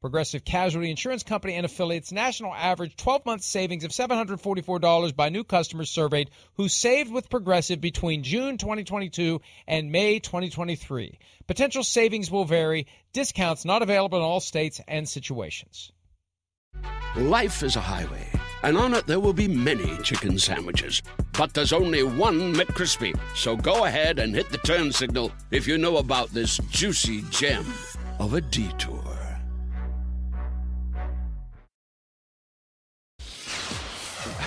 Progressive Casualty Insurance Company and affiliates national average 12 month savings of $744 by new customers surveyed who saved with Progressive between June 2022 and May 2023. Potential savings will vary, discounts not available in all states and situations. Life is a highway, and on it there will be many chicken sandwiches. But there's only one McCrispy. So go ahead and hit the turn signal if you know about this juicy gem of a detour.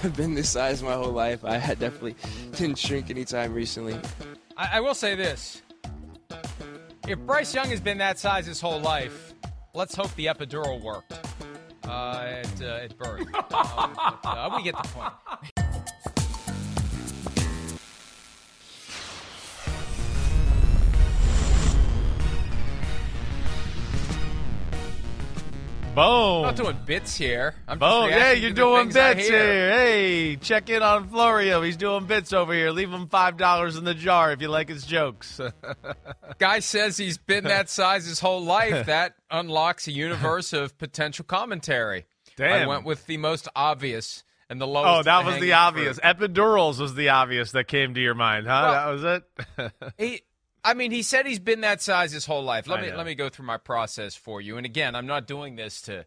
I've been this size my whole life. I definitely didn't shrink anytime recently. I, I will say this. If Bryce Young has been that size his whole life, let's hope the epidural worked uh, at, uh, at birth. uh, uh, we get the point. Boom. I'm not doing bits here. I'm Boom. Yeah, you're doing bits here. Hey, check in on Florio. He's doing bits over here. Leave him $5 in the jar if you like his jokes. Guy says he's been that size his whole life. That unlocks a universe of potential commentary. Damn. I went with the most obvious and the lowest. oh, that was the obvious. fruit. Epidurals was the obvious that came to your mind, huh? Well- that was it? He, I mean, he said he's been that size his whole life. Let I me know. let me go through my process for you. And again, I'm not doing this to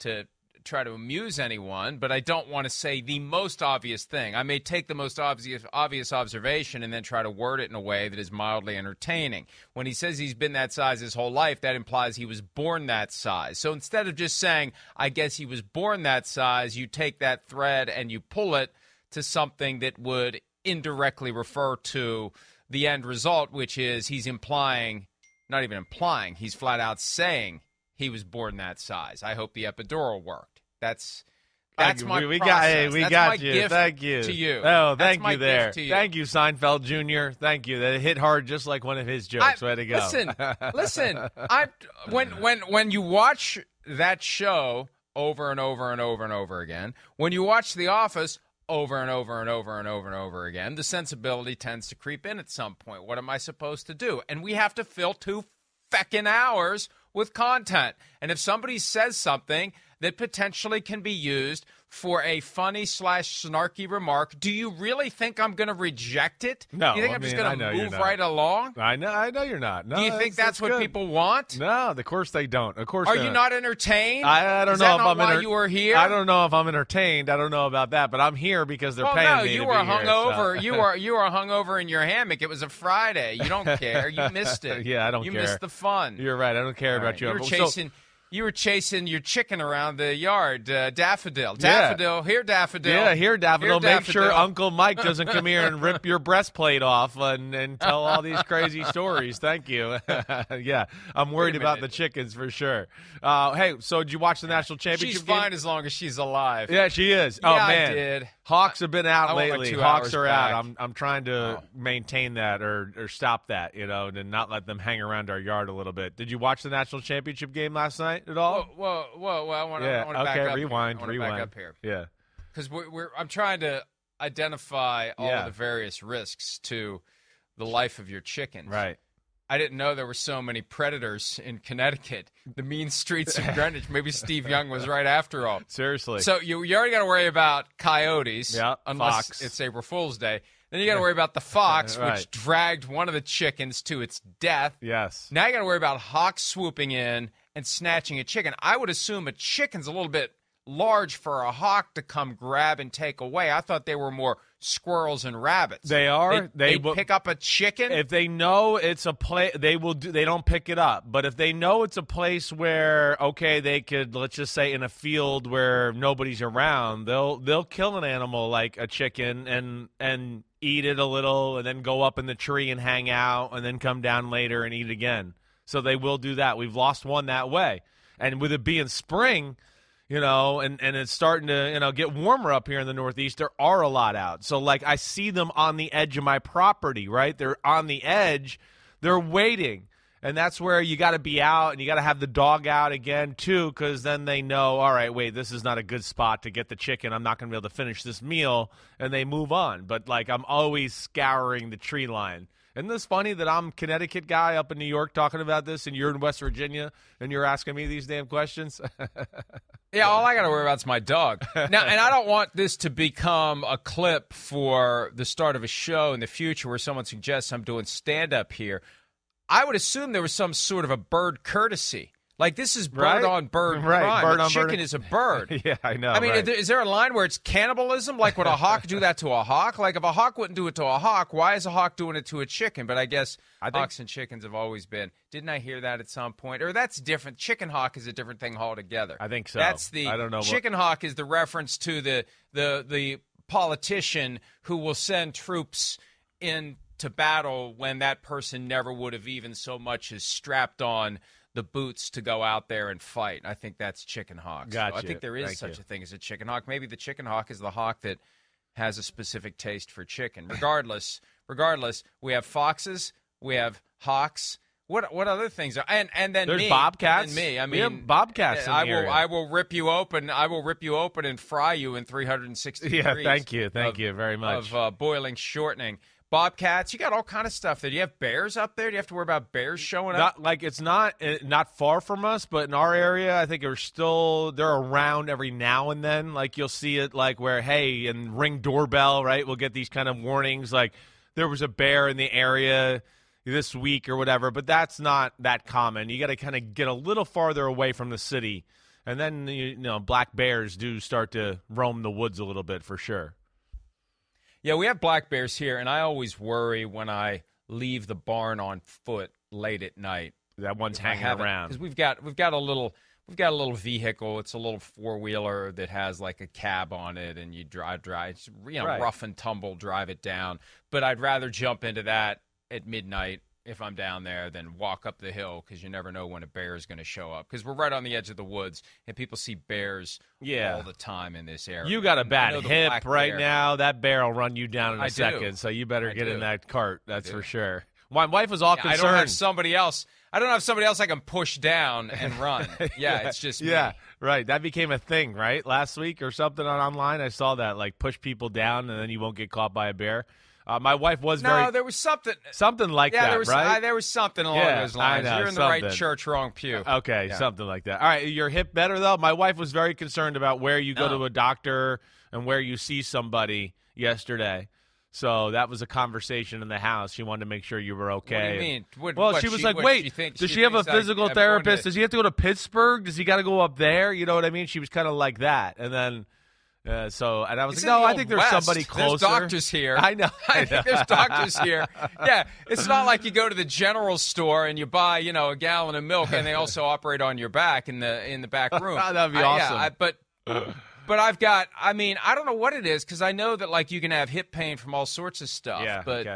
to try to amuse anyone, but I don't want to say the most obvious thing. I may take the most obvious obvious observation and then try to word it in a way that is mildly entertaining. When he says he's been that size his whole life, that implies he was born that size. So instead of just saying, I guess he was born that size, you take that thread and you pull it to something that would indirectly refer to the end result, which is he's implying, not even implying, he's flat out saying he was born that size. I hope the epidural worked. That's that's Thank- my we, process. got hey, we That's got you. Thank you. to you. Oh, thank you there. you. Thank you, Seinfeld Jr. Thank you. That hit hard just like one of his jokes. I- Way to go. Listen, listen. I when when when you watch that show over and over and over and over again, when you watch The Office over and over and over and over and over again, the sensibility tends to creep in at some point. What am I supposed to do? And we have to fill two feckin' hours with content. And if somebody says something that potentially can be used for a funny slash snarky remark, do you really think I'm going to reject it? No, you think I I'm just going to you're move right along? I know. I know you're not. No, Do you think that's, what good. people want? No, of course they don't. Of course. Are you not entertained? I, I don't Is know if I'm why enter- you were here. I don't know if I'm entertained. I don't know about that, but I'm here because they're well, paying no, me. you were here, so- hungover. you were you were hungover in your hammock. It was a Friday. You don't care. You missed it. Yeah, I don't care. you care. missed the fun. You're right. I don't care All about right. you. You were So- chasing. You were chasing your chicken around the yard, uh, Daffodil. Yeah. Daffodil, here, Daffodil. Yeah, here, Daffodil. Here, Make sure Uncle Mike doesn't come here and rip your breastplate off and, and tell all these crazy stories. Thank you. yeah, I'm worried about the chickens for sure. Uh, hey, so did you watch the national championship She's game? fine as long as she's alive. Yeah, she is. Yeah, oh I man, did. Hawks have been out I lately. Hawks are back. out. I'm I'm trying to Oh. maintain that or or stop that, you know, and not let them hang around our yard a little bit. Did you watch the national championship game last night at all? Whoa, whoa, whoa! whoa I want to yeah. back okay. up. rewind. Here. I rewind. Back up here. Yeah. because we're, we're I'm trying to identify all Yeah. the various risks to the life of your chickens. Right. I didn't know there were so many predators in Connecticut. The mean streets of Greenwich. Maybe Steve Young was right after all. Seriously. So you you already got to worry about coyotes. Yeah, unless fox. it's April Fool's Day. Then you got to worry about the fox, Right. which dragged one of the chickens to its death. yes. Now you got to worry about hawks swooping in and snatching a chicken. I would assume a chicken's a little bit large for a hawk to come grab and take away. I thought they were more squirrels and rabbits. They are. They, They will- pick up a chicken. if they know it's a place they will do they don't pick it up but if they know it's a place where okay they could let's just say in a field where nobody's around they'll they'll kill an animal like a chicken and and eat it a little and then go up in the tree and hang out and then come down later and eat again so they will do that we've lost one that way and with it being spring you know, and, and it's starting to, you know, get warmer up here in the Northeast. There are a lot out. So, like, I see them on the edge of my property, right? They're on the edge, they're waiting. And that's where you got to be out and you got to have the dog out again, too, because then they know, all right, wait, this is not a good spot to get the chicken. I'm not going to be able to finish this meal. And they move on. But, like, I'm always scouring the tree line. Isn't this funny that I'm Connecticut guy up in New York talking about this and you're in West Virginia and you're asking me these damn questions? Yeah, all I got to worry about is my dog. now, and I don't want this to become a clip for the start of a show in the future where someone suggests I'm doing stand up here. I would assume there was some sort of a bird courtesy. Like this is bird Right. on bird Right, crime. bird a on bird. chicken is a bird. yeah, I know. I mean, right. is there a line where it's cannibalism? Like, would a hawk do that to a hawk? Like, if a hawk wouldn't do it to a hawk, why is a hawk doing it to a chicken? But I guess I think- hawks and chickens have always been. Didn't I hear that at some point? Or that's different. Chicken hawk is a different thing altogether. I think so. That's the I don't know what- Chicken hawk is the reference to the the the politician who will send troops in to battle when that person never would have even so much as strapped on the boots to go out there and fight. I think that's chicken hawk. So I think there is Thank such you. a thing as a chicken hawk. Maybe the chicken hawk is the hawk that has a specific taste for chicken. Regardless, regardless, we have foxes, we have hawks. What what other things are and and then There's me, bobcats. and me. I We mean, have bobcats in I will area. I will rip you open. I will rip you open and fry you in 360 Yeah, degrees. thank you. Thank of- you very much. Of uh, boiling shortening. Bobcats, you got all kind of stuff there. Do you have bears up there? Do you have to worry about bears showing up? not like it's not uh, not far from us, but in our area, I think they're still they're around every now and then. Like you'll see it like where hey, and ring doorbell, right? We'll get these kind of warnings like there was a bear in the area this week or whatever, but that's not that common. You got to kind of get a little farther away from the city, and then you know black bears do start to roam the woods a little bit for sure. Yeah, we have black bears here, and I always worry when I leave the barn on foot late at night. That one's hanging around. because we've got we've got a little we've got a little vehicle. It's a little four wheeler that has like a cab on it, and you drive drive you know Right. rough and tumble, drive it down. But I'd rather jump into that at midnight if I'm down there than walk up the hill because you never know when a bear is going to show up. Because we're right on the edge of the woods, and people see bears Yeah. all the time in this area. You got a bad hip right bear- now. That bear will run you down in a I do. second. So you better I get in that cart. That's for sure. My wife was all Yeah, I concerned. don't have somebody else. I don't have somebody else I can push down and run. Yeah, it's just me. yeah, right. That became a thing, right? Last week or something on online. I saw that like push people down and then you won't get caught by a bear. Uh, my wife was No, very No, there was something. something like Yeah, that, there was right? uh, there was something along Yeah, those I lines. know, You're in the right something. church, wrong pew. Okay, Yeah. something like that. All right, your hip better though. My wife was very concerned about where you go No. to a doctor and where you see somebody yesterday. So that was a conversation in the house. She wanted to make sure you were okay. What do you mean? What- well, what, she was she- like, "Wait, she does she she, have a physical I'm therapist? to- Does he have to go to Pittsburgh? Does he got to go up there? You know what I mean?" She was kind of like that, and then. Uh, so and I was It's like, no, I think there's West. somebody There's doctors here. I know. I think there's doctors here. Yeah, it's not like you go to the general store and you buy, you know, a gallon of milk, and they also operate on your back in the in the back room. That'd be I- awesome. Yeah, I, but but I've got. I mean, I don't know what it is because I know that like you can have hip pain from all sorts of stuff. Yeah, but.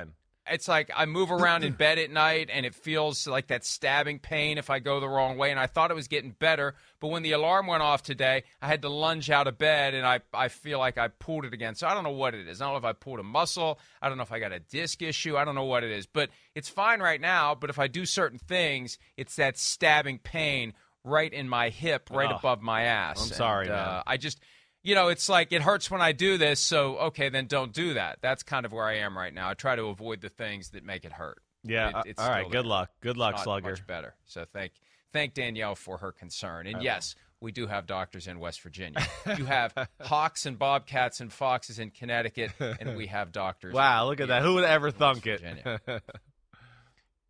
It's like I move around in bed at night and it feels like that stabbing pain if I go the wrong way. And I thought it was getting better, but when the alarm went off today, I had to lunge out of bed and I, I feel like I pulled it again. So I don't know what it is. I don't know if I pulled a muscle. I don't know if I got a disc issue. I don't know what it is, but it's fine right now. But if I do certain things, it's that stabbing pain right in my hip, right Oh, above my ass. I'm sorry, And, man. uh, I just. You know, it's like it hurts when I do this, so okay, then don't do that. That's kind of where I am right now. I try to avoid the things that make it hurt. Yeah. It- uh, it's all right. Good there. luck. Good luck, Not Slugger. Much better. So thank thank Danielle for her concern. And yes, we do have doctors in West Virginia. you have hawks and bobcats and foxes in Connecticut, and we have doctors. Wow, look at that. Who would ever thunk it?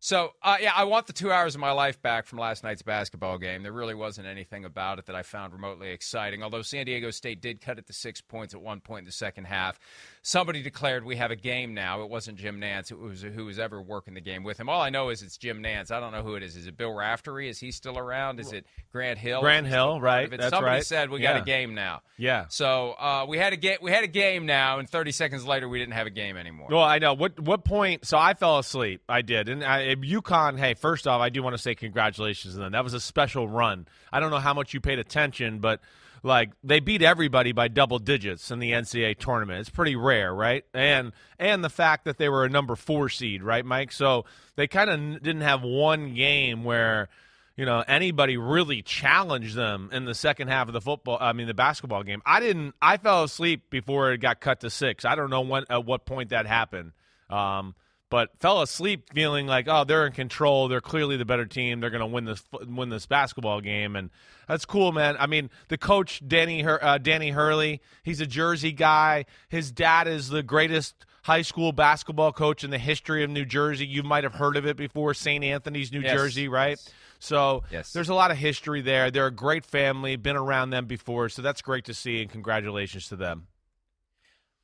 So, uh, yeah, I want the two hours of my life back from last night's basketball game. There really wasn't anything about it that I found remotely exciting. Although San Diego State did cut it to six points at one point in the second half, somebody declared we have a game now. It wasn't Jim Nantz, It was who was ever working the game with him. All I know is it's Jim Nantz. I don't know who it is. Is it Bill Raftery? Is he still around? Is it Grant Hill? Grant Is he still Hill, right. That's Somebody right. said we got a game now. Yeah. So uh, we had a game. We had a game now, and 30 seconds later, we didn't have a game anymore. Well, I know what what point. So I fell asleep. I did, and I, UConn. Hey, first off, I do want to say congratulations to them. That was a special run. I don't know how much you paid attention, but like they beat everybody by double digits in the NCAA tournament. It's pretty rare, right? And and the fact that they were a number four seed, right, Mike? So they kind of didn't have one game where you know anybody really challenged them in the second half of the football i mean the basketball game i didn't i fell asleep before it got cut to six i don't know when at what point that happened um, but fell asleep feeling like oh they're in control they're clearly the better team they're going to win this win this basketball game and that's cool man i mean the coach danny Hur- uh, danny hurley he's a jersey guy his dad is the greatest high school basketball coach in the history of new jersey you might have heard of it before st anthony's new Yes. jersey right so Yes. there's a lot of history there. They're a great family, been around them before, so that's great to see, and congratulations to them.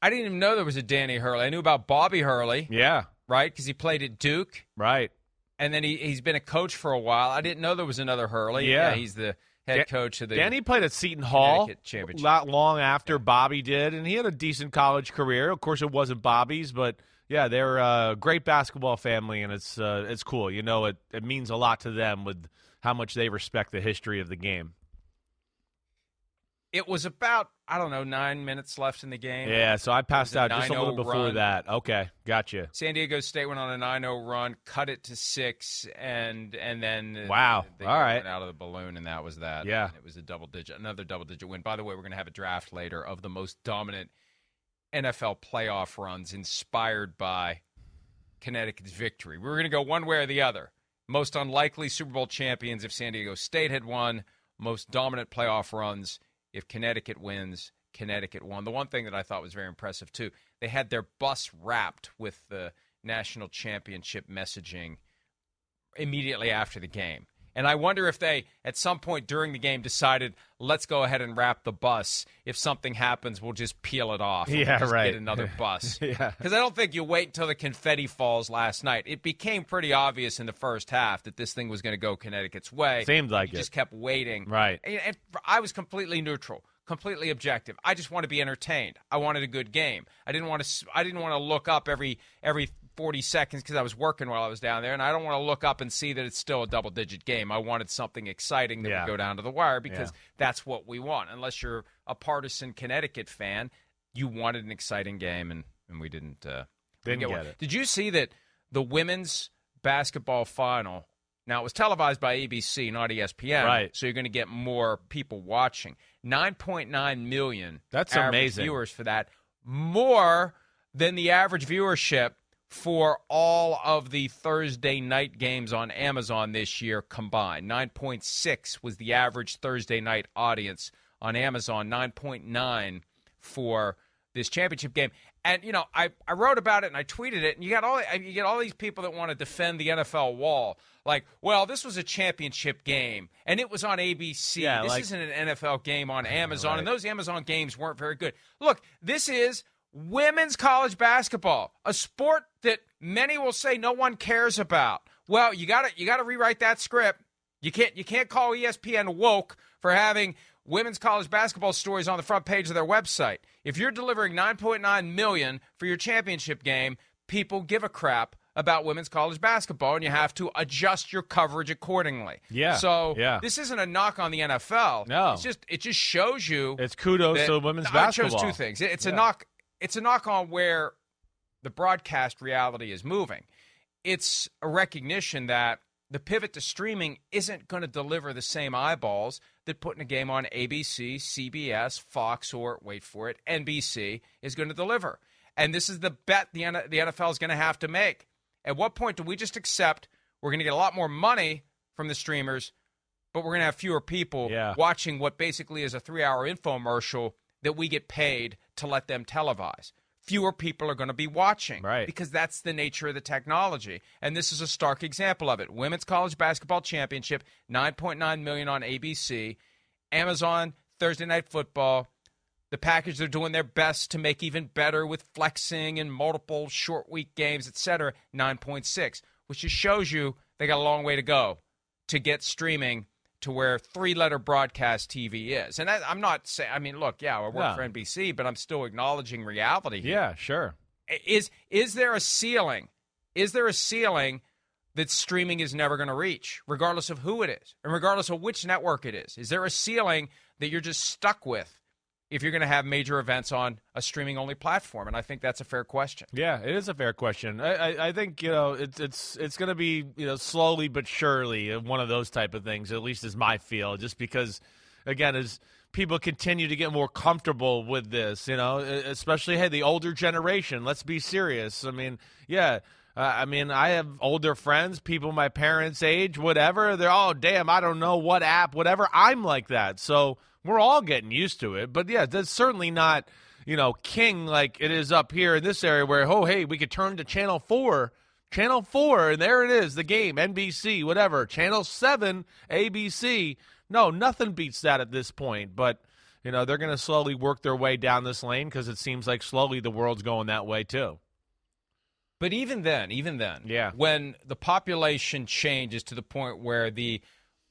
I didn't even know there was a Danny Hurley. I knew about Bobby Hurley, Yeah, right? Because he played at Duke, right. and then he he's been a coach for a while. I didn't know there was another Hurley. Yeah. he's the head coach of the. Danny played at Seton Hall Championship. not long after Bobby did, and he had a decent college career. Of course, it wasn't Bobby's, but yeah, they're a great basketball family, and it's uh, it's cool. You know, it it means a lot to them with how much they respect the history of the game. It was about I don't know nine minutes left in the game. Yeah, so I passed a out just a 9-0 little before run. that. Okay, gotcha. San Diego State went on a 9-0 run, cut it to six, and and then Wow. they All right. went out of the balloon, and that was that. Yeah. it was a double digit, another double digit win. By the way, we're going to have a draft later of the most dominant NFL playoff runs inspired by Connecticut's victory. We were going to go one way or the other. Most unlikely Super Bowl champions if San Diego State had won. Most dominant playoff runs if Connecticut wins. Connecticut won. The one thing that I thought was very impressive too, they had their bus wrapped with the national championship messaging immediately after the game. And I wonder if they, at some point during the game, decided, let's go ahead and wrap the bus. If something happens, we'll just peel it off. and we'll Yeah, just right. Get another bus. Yeah. Because I don't think you wait until the confetti falls last night. It became pretty obvious in the first half that this thing was going to go Connecticut's way. Seemed like you it. just kept waiting. Right. And, and I was completely neutral, completely objective. I just want to be entertained. I wanted a good game. I didn't want to. I didn't want to look up every every 40 seconds because I was working while I was down there, and I don't want to look up and see that it's still a double digit game. I wanted something exciting that Yeah. would go down to the wire because Yeah. that's what we want. Unless you're a partisan Connecticut fan, you wanted an exciting game, and and we didn't. Uh, Didn't one. get it. Did you see that the women's basketball final? Now it was televised by ABC, not ESPN. Right. So you're going to get more people watching. 9.9 million. That's amazing. Viewers for that, more than the average viewership for all of the Thursday night games on Amazon this year combined. 9.6 was the average Thursday night audience on Amazon. 9.9 for this championship game. And you know, I, I wrote about it and I tweeted it, and you got all you get all these people that want to defend the NFL wall, like, well, this was a championship game and it was on ABC. Yeah, this like- isn't an NFL game on Amazon, and those Amazon games weren't very good. Look, this is women's college basketball, a sport that many will say no one cares about. Well, you got to you got to rewrite that script. You can't you can't call ESPN woke for having women's college basketball stories on the front page of their website. If you're delivering 9.9 million for your championship game, people give a crap about women's college basketball and you have to adjust your coverage accordingly. Yeah, So, yeah. this isn't a knock on the NFL. No. It's just it just shows you It's kudos to women's I basketball. chose two things. It- It's a knock. It's a knock on where the broadcast reality is moving. It's a recognition that the pivot to streaming isn't going to deliver the same eyeballs that putting a game on ABC, CBS, Fox, or wait for it, NBC is going to deliver. And this is the bet the the NFL is going to have to make. At what point do we just accept we're going to get a lot more money from the streamers, but we're going to have fewer people Yeah. watching what basically is a three hour infomercial that we get paid to let them televise. Fewer people are going to be watching Right. because that's the nature of the technology. And this is a stark example of it. Women's College Basketball Championship, 9.9 million on ABC. Amazon Thursday Night Football, The package they're doing their best to make even better with flexing and multiple short week games, etc. 9.6, which just shows you they got a long way to go to get streaming to where three letter broadcast TV is. And I, am not saying, I mean, look, yeah, I work Yeah. for NBC, but I'm still acknowledging reality here. Yeah, sure. Is, is there a ceiling? Is there a ceiling that streaming is never going to reach, regardless of who it is and regardless of which network it is? Is there a ceiling that you're just stuck with if you're going to have major events on a streaming only platform? And I think that's a fair question. Yeah, it is a fair question. I, I, I think you know it's it's it's going to be you know slowly but surely one of those type of things. At least is my feel. Just because, again, as people continue to get more comfortable with this, you know, especially hey the older generation. Let's be serious. I mean, yeah. Uh, I mean, I have older friends, people my parents' age, whatever. They're all, damn, I don't know what app, whatever. I'm like that. So we're all getting used to it. But yeah, that's certainly not, you know, king like it is up here in this area where, oh, hey, we could turn to channel four, channel four, and there it is, the game, NBC, whatever, channel seven, ABC. No, nothing beats that at this point. But, you know, they're going to slowly work their way down this lane because it seems like slowly the world's going that way too. But even then, even then, Yeah. when the population changes to the point where the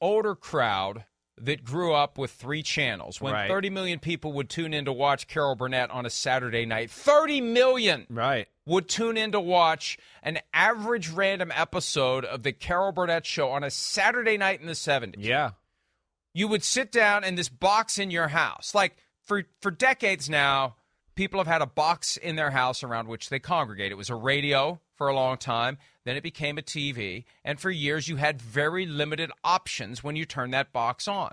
older crowd that grew up with three channels, when Right. 30 million people would tune in to watch Carol Burnett on a Saturday night, 30 million Right. would tune in to watch an average random episode of the Carol Burnett show on a Saturday night in the 70s Yeah. you would sit down in this box in your house. Like for for decades now, people have had a box in their house around which they congregate. It was a radio for a long time, then it became a TV, and for years you had very limited options when you turn that box on.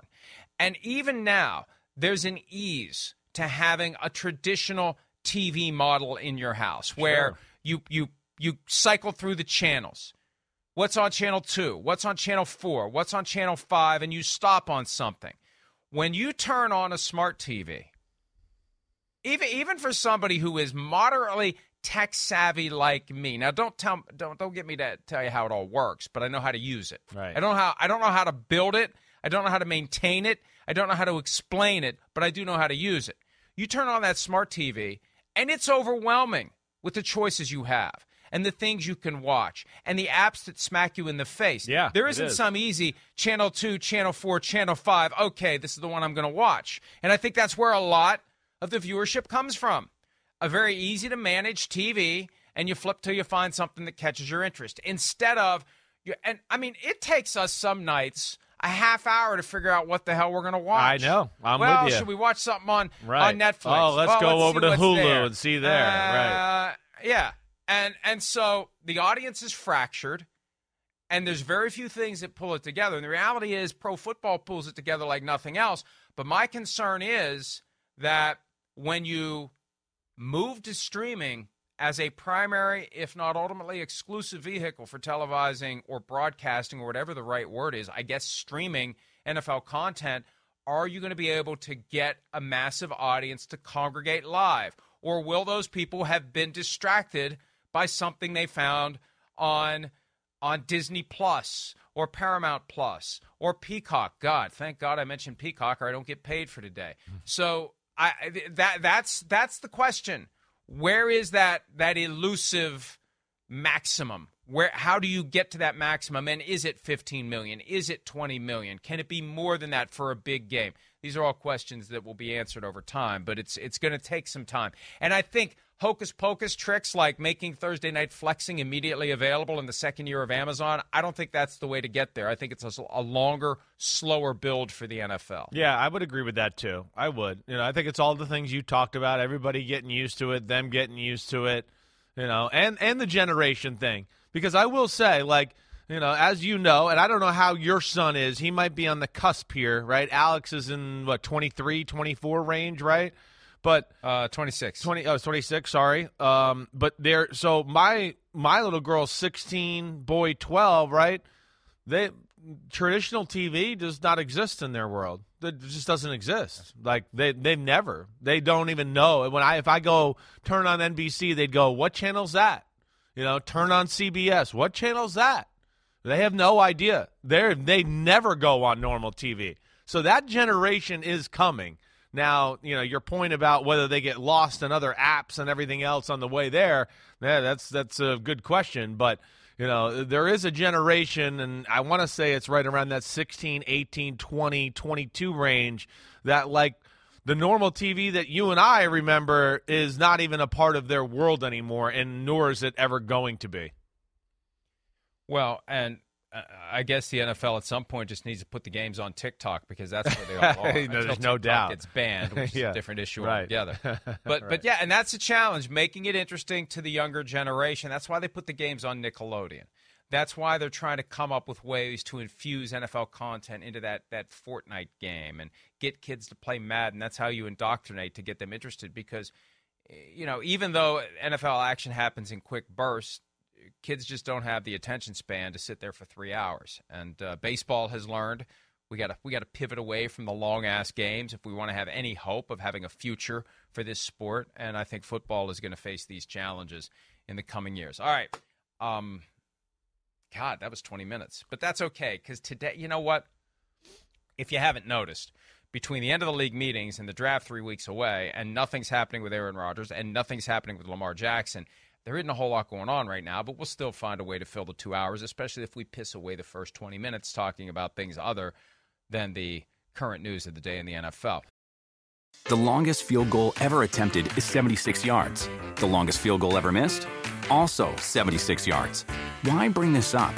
And even now, there's an ease to having a traditional TV model in your house where Sure. you you you cycle through the channels what's on channel two, what's on channel four, what's on channel five, and you stop on something. When you turn on a smart TV, even even for somebody who is moderately tech savvy like me, now don't tell don't don't get me to tell you how it all works, but I know how to use it. Right. I don't know how I don't know how to build it. I don't know how to maintain it. I don't know how to explain it, but I do know how to use it. You turn on that smart TV, and it's overwhelming with the choices you have and the things you can watch and the apps that smack you in the face. Yeah, There isn't is. some easy channel 2, channel 4, channel 5. Okay, this is the one I'm going to watch. And I think that's where a lot of the viewership comes from. A very easy to manage TV and you flip till you find something that catches your interest instead of you and I mean it takes us some nights a half hour to figure out what the hell we're going to watch. I know. I'm well, with you. should we watch something on Right. on Netflix? Oh, let's Well, go over to Hulu there. and see there. Right. Uh, yeah, and and so the audience is fractured, and there's very few things that pull it together. And the reality is, pro football pulls it together like nothing else. But my concern is that when you move to streaming as a primary, if not ultimately exclusive vehicle for televising or broadcasting or whatever the right word is, I guess streaming NFL content, are you going to be able to get a massive audience to congregate live? Or will those people have been distracted by something they found on on Disney Plus or Paramount Plus or Peacock? God, thank God I mentioned Peacock or I don't get paid for today. Hmm. So I that that's that's the question. Where is that that elusive maximum? Where how do you get to that maximum and is it 15 million? Is it 20 million? Can it be more than that for a big game? These are all questions that will be answered over time, but it's it's going to take some time. And I think hocus pocus tricks like making Thursday night flexing immediately available in the second year of Amazon, I don't think that's the way to get there. I think it's a, a longer, slower build for the NFL. Yeah, I would agree with that too. I would. You know, I think it's all the things you talked about. Everybody getting used to it, them getting used to it. You know, and and the generation thing. Because I will say, like, you know, as you know, and I don't know how your son is. He might be on the cusp here, right? Alex is in what 23, 24 range, right? But Uh, 26. 20 oh, 26 sorry. Um but there so my my little girl's 16 boy 12 right? They traditional tv does not exist in their world. It just doesn't exist. Like they they never. They don't even know. When i if i go turn on nbc they'd go what channel's that? You know turn on cbs what channel's that? They have no idea. They they never go on normal TV. So that generation is coming. Now, you know, your point about whether they get lost in other apps and everything else on the way there, yeah, that's that's a good question, but you know, there is a generation and I want to say it's right around that 16, 18, 20, 22 range that like the normal TV that you and I remember is not even a part of their world anymore and nor is it ever going to be. Well, and I guess the NFL at some point just needs to put the games on TikTok because that's where they all are. no, there's no TikTok doubt. It's banned, which Yeah. is a different issue Right. altogether. But Right. but yeah, and that's a challenge, making it interesting to the younger generation. That's why they put the games on Nickelodeon. That's why they're trying to come up with ways to infuse NFL content into that that Fortnite game and get kids to play Madden. That's how you indoctrinate to get them interested because eh, you know, even though NFL action happens in quick bursts, kids just don't have the attention span to sit there for three hours. And uh, baseball has learned we got to we got to pivot away from the long ass games if we want to have any hope of having a future for this sport. And I think football is going to face these challenges in the coming years. All right, um, God, that was twenty minutes, but that's okay because today, you know what? If you haven't noticed. Between the end of the league meetings and the draft three weeks away, and nothing's happening with Aaron Rodgers, and nothing's happening with Lamar Jackson, there isn't a whole lot going on right now, but we'll still find a way to fill the two hours, especially if we piss away the first 20 minutes talking about things other than the current news of the day in the NFL. The longest field goal ever attempted is 76 yards. The longest field goal ever missed? Also 76 yards. Why bring this up?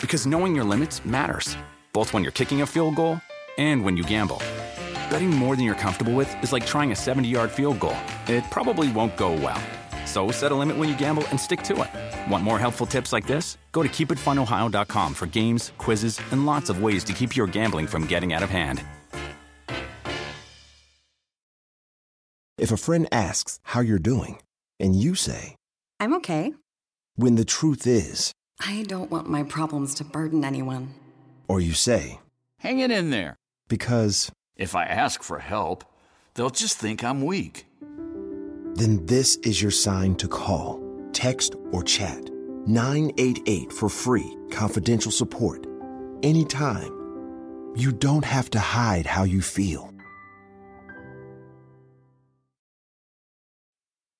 Because knowing your limits matters, both when you're kicking a field goal and when you gamble. Betting more than you're comfortable with is like trying a 70 yard field goal. It probably won't go well. So set a limit when you gamble and stick to it. Want more helpful tips like this? Go to keepitfunohio.com for games, quizzes, and lots of ways to keep your gambling from getting out of hand. If a friend asks how you're doing, and you say, I'm okay. when the truth is, I don't want my problems to burden anyone. or you say, Hang it in there. because, If I ask for help, they'll just think I'm weak. Then this is your sign to call, text, or chat 988 for free, confidential support. Anytime. You don't have to hide how you feel.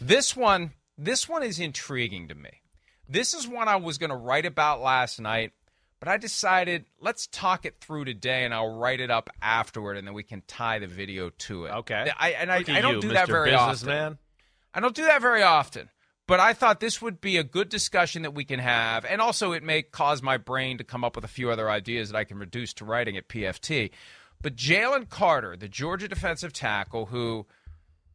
This one, this one is intriguing to me. This is one I was going to write about last night, but I decided let's talk it through today, and I'll write it up afterward, and then we can tie the video to it. Okay. I, and I, I don't you, do that Mr. very often. I don't do that very often. But I thought this would be a good discussion that we can have. And also, it may cause my brain to come up with a few other ideas that I can reduce to writing at PFT. But Jalen Carter, the Georgia defensive tackle, who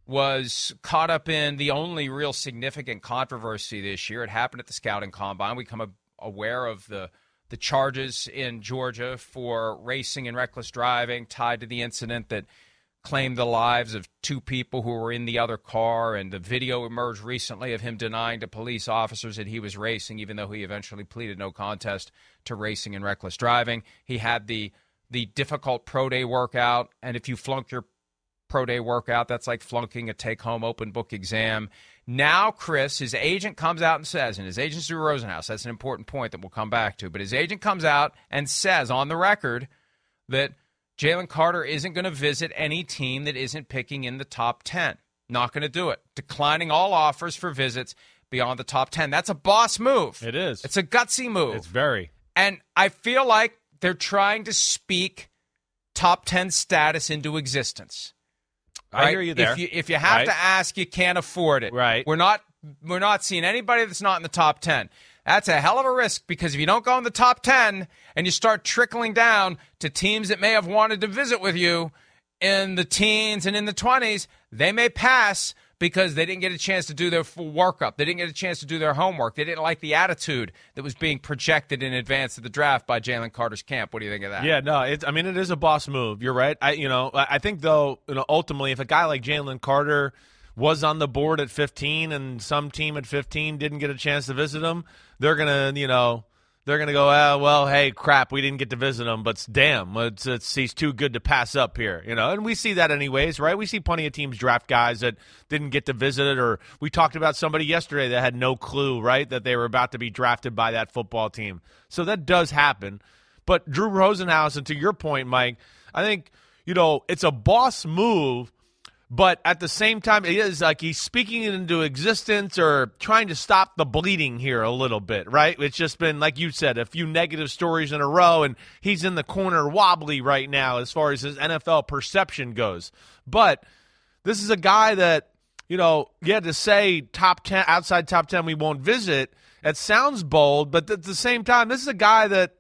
was caught up in the only real significant controversy this year, it happened at the scouting combine. We become aware of the the charges in Georgia for racing and reckless driving tied to the incident that claimed the lives of two people who were in the other car. And the video emerged recently of him denying to police officers that he was racing, even though he eventually pleaded no contest to racing and reckless driving. He had the the difficult pro day workout, and if you flunk your pro day workout, that's like flunking a take home open book exam. Now, Chris, his agent comes out and says, and his agent's Drew Rosenhaus, that's an important point that we'll come back to, but his agent comes out and says on the record that Jalen Carter isn't going to visit any team that isn't picking in the top 10. Not going to do it. Declining all offers for visits beyond the top 10. That's a boss move. It is. It's a gutsy move. It's very. And I feel like they're trying to speak top 10 status into existence. I right? hear you there. If you, if you have Right. to ask, you can't afford it. Right. We're not we're not seeing anybody that's not in the top 10. That's a hell of a risk because if you don't go in the top 10 and you start trickling down to teams that may have wanted to visit with you in the teens and in the 20s, they may pass because they didn't get a chance to do their full workup. They didn't get a chance to do their homework. They didn't like the attitude that was being projected in advance of the draft by Jalen Carter's camp. What do you think of that? Yeah, no, it's. I mean, it is a boss move. You're right. I, you know, I think though, you know, ultimately, if a guy like Jalen Carter was on the board at 15 and some team at 15 didn't get a chance to visit him, they're gonna, you know they're going to go, oh, well, hey, crap, we didn't get to visit him, but damn, it's, it's, he's too good to pass up here, you know. And we see that anyways, right? We see plenty of teams draft guys that didn't get to visit it, or we talked about somebody yesterday that had no clue, right, that they were about to be drafted by that football team. So that does happen. But Drew Rosenhaus, and to your point, Mike, I think you know it's a boss move but at the same time, it is like he's speaking it into existence or trying to stop the bleeding here a little bit, right? It's just been, like you said, a few negative stories in a row, and he's in the corner wobbly right now as far as his NFL perception goes. But this is a guy that, you know, yeah, to say top 10, outside top 10, we won't visit, it sounds bold, but at the same time, this is a guy that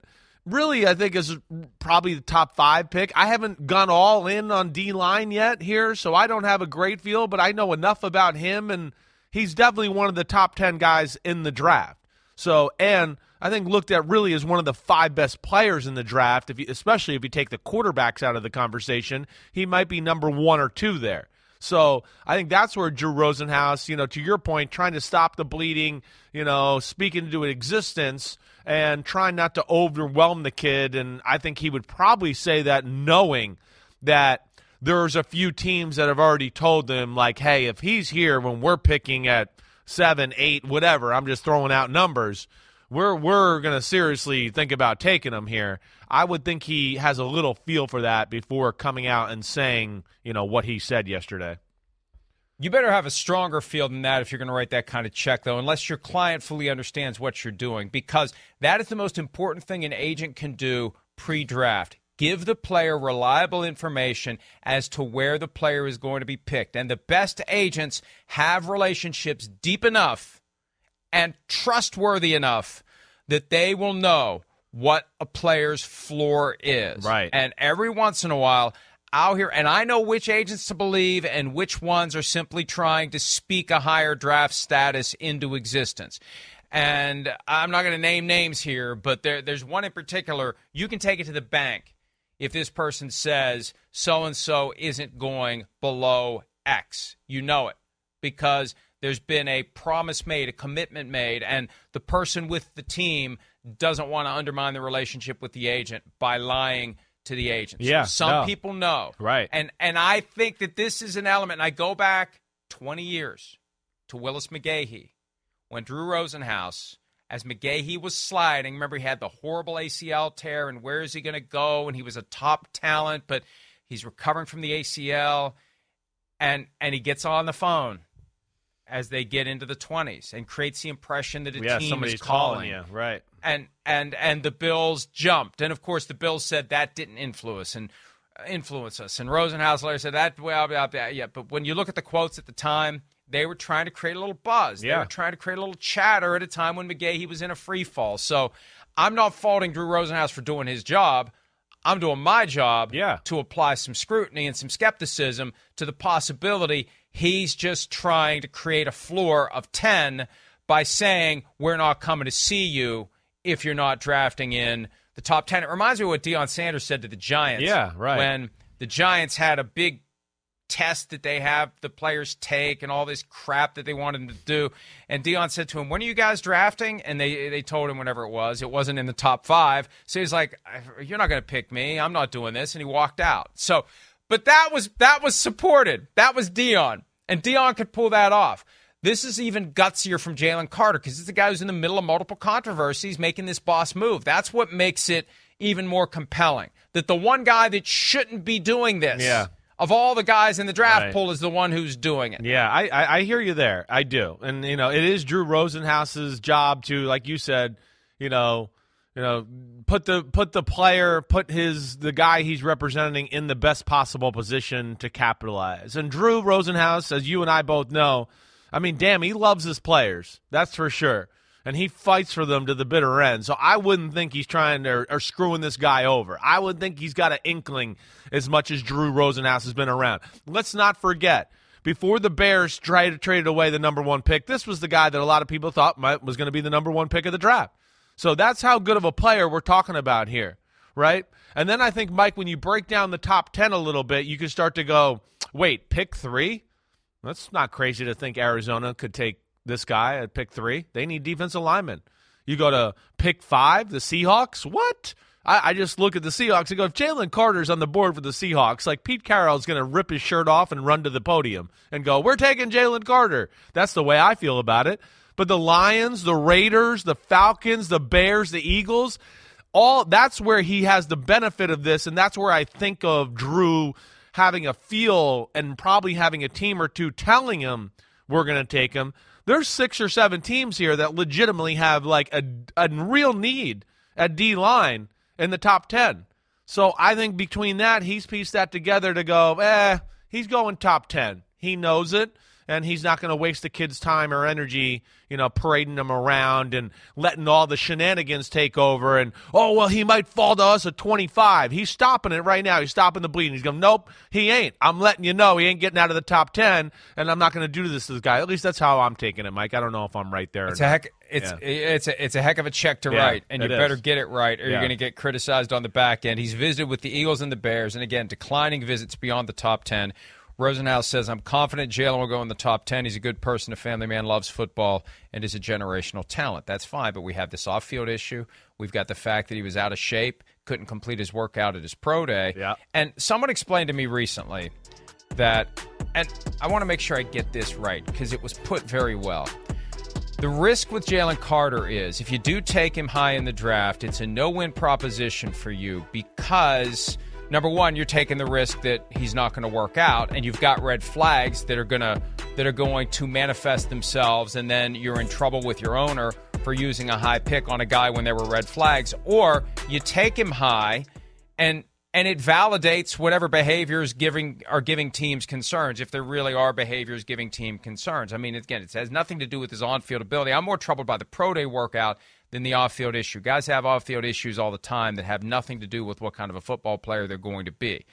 really, I think is probably the top five pick. I haven't gone all in on D line yet here, so I don't have a great feel, but I know enough about him, and he's definitely one of the top 10 guys in the draft. So, and I think looked at really as one of the five best players in the draft, if you, especially if you take the quarterbacks out of the conversation, he might be number one or two there. So I think that's where Drew Rosenhaus, you know, to your point, trying to stop the bleeding, you know, speaking into an existence and trying not to overwhelm the kid. And I think he would probably say that knowing that there's a few teams that have already told them, like, hey, if he's here when we're picking at seven, eight, whatever, I'm just throwing out numbers. We're we're gonna seriously think about taking him here. I would think he has a little feel for that before coming out and saying, you know, what he said yesterday. You better have a stronger feel than that if you're going to write that kind of check, though, unless your client fully understands what you're doing, because that is the most important thing an agent can do pre draft. Give the player reliable information as to where the player is going to be picked. And the best agents have relationships deep enough and trustworthy enough that they will know what a player's floor is. Right. And every once in a while, out here, and I know which agents to believe and which ones are simply trying to speak a higher draft status into existence. And I'm not going to name names here, but there, there's one in particular. You can take it to the bank if this person says so and so isn't going below X. You know it because there's been a promise made, a commitment made, and the person with the team doesn't want to undermine the relationship with the agent by lying to the agents. Yeah, some no. people know. Right. And and I think that this is an element. And I go back 20 years to Willis McGahee when Drew Rosenhaus, as McGahee was sliding. Remember, he had the horrible ACL tear, and where is he going to go? And he was a top talent, but he's recovering from the ACL, and and he gets on the phone as they get into the 20s and creates the impression that a yeah, team is calling. calling you, right? and and and the Bills jumped, and of course the Bills said that didn't influence and uh, influence us. And Rosenhaus later said that well, blah, blah, yeah. But when you look at the quotes at the time, they were trying to create a little buzz. They Yeah. were trying to create a little chatter at a time when McGahee was in a free fall. So I'm not faulting Drew Rosenhaus for doing his job. I'm doing my job Yeah. to apply some scrutiny and some skepticism to the possibility he's just trying to create a floor of 10 by saying, We're not coming to see you if you're not drafting in the top 10. It reminds me of what Deion Sanders said to the Giants. Yeah, right. When the Giants had a big test that they have the players take and all this crap that they wanted to do. And Deion said to him, "When are you guys drafting?" And they they told him whenever it was. It wasn't in the top five. So he's like, "You're not going to pick me. I'm not doing this." And he walked out. So, but that was that was supported. That was Deion, and Deion could pull that off. This is even gutsier from Jalen Carter because it's a guy who's in the middle of multiple controversies making this boss move. That's what makes it even more compelling. That the one guy that shouldn't be doing this Yeah. of all the guys in the draft Right. pool is the one who's doing it. Yeah, I, I I hear you there. I do, and you know, it is Drew Rosenhaus's job to, like you said, you know, you know, put the put the player, put his the guy he's representing in the best possible position to capitalize. And Drew Rosenhaus, as you and I both know, I mean, damn, he loves his players. That's for sure. And he fights for them to the bitter end. So I wouldn't think he's trying to or screwing this guy over. I would think he's got an inkling as much as Drew Rosenhaus has been around. Let's not forget before the Bears tried to trade away the number one pick, this was the guy that a lot of people thought might, was going to be the number one pick of the draft. So that's how good of a player we're talking about here, right? And then I think, Mike, when you break down the top 10 a little bit, you can start to go, wait, pick three? That's not crazy to think Arizona could take this guy at pick three. They need defensive linemen. You go to pick five, the Seahawks? What? I, I just look at the Seahawks and go, if Jalen Carter's on the board for the Seahawks, like Pete Carroll's going to rip his shirt off and run to the podium and go, we're taking Jalen Carter. That's the way I feel about it. But the Lions, the Raiders, the Falcons, the Bears, the Eagles, all that's where he has the benefit of this, and that's where I think of Drew having a feel and probably having a team or two telling him we're going to take him. There's six or seven teams here that legitimately have like a, a real need at D line in the top 10. So I think between that, he's pieced that together to go, eh, he's going top 10. He knows it and he's not going to waste the kid's time or energy, you know, parading them around and letting all the shenanigans take over. And oh well, he might fall to us at 25. He's stopping it right now. He's stopping the bleeding. He's going, nope, he ain't. I'm letting you know he ain't getting out of the top 10, and I'm not going to do this to this guy. At least that's how I'm taking it, Mike. I don't know if I'm right there. It's a heck. It's yeah. it's a it's a heck of a check to yeah, write, and you better get it right, or yeah. you're going to get criticized on the back end. He's visited with the Eagles and the Bears, and again, declining visits beyond the top 10. Rosenhaus says, I'm confident Jalen will go in the top 10. He's a good person, a family man, loves football, and is a generational talent. That's fine, but we have this off field issue. We've got the fact that he was out of shape, couldn't complete his workout at his pro day. Yeah. And someone explained to me recently that, and I want to make sure I get this right because it was put very well. The risk with Jalen Carter is if you do take him high in the draft, it's a no win proposition for you because number one, you're taking the risk that he's not going to work out, and you've got red flags that are gonna that are going to manifest themselves, and then you're in trouble with your owner for using a high pick on a guy when there were red flags, or you take him high, and and it validates whatever behaviors giving are giving teams concerns if there really are behaviors giving team concerns. I mean, again, it has nothing to do with his on-field ability. I'm more troubled by the pro day workout than the off field issue. Guys have off field issues all the time that have nothing to do with what kind of a football player they're going to be.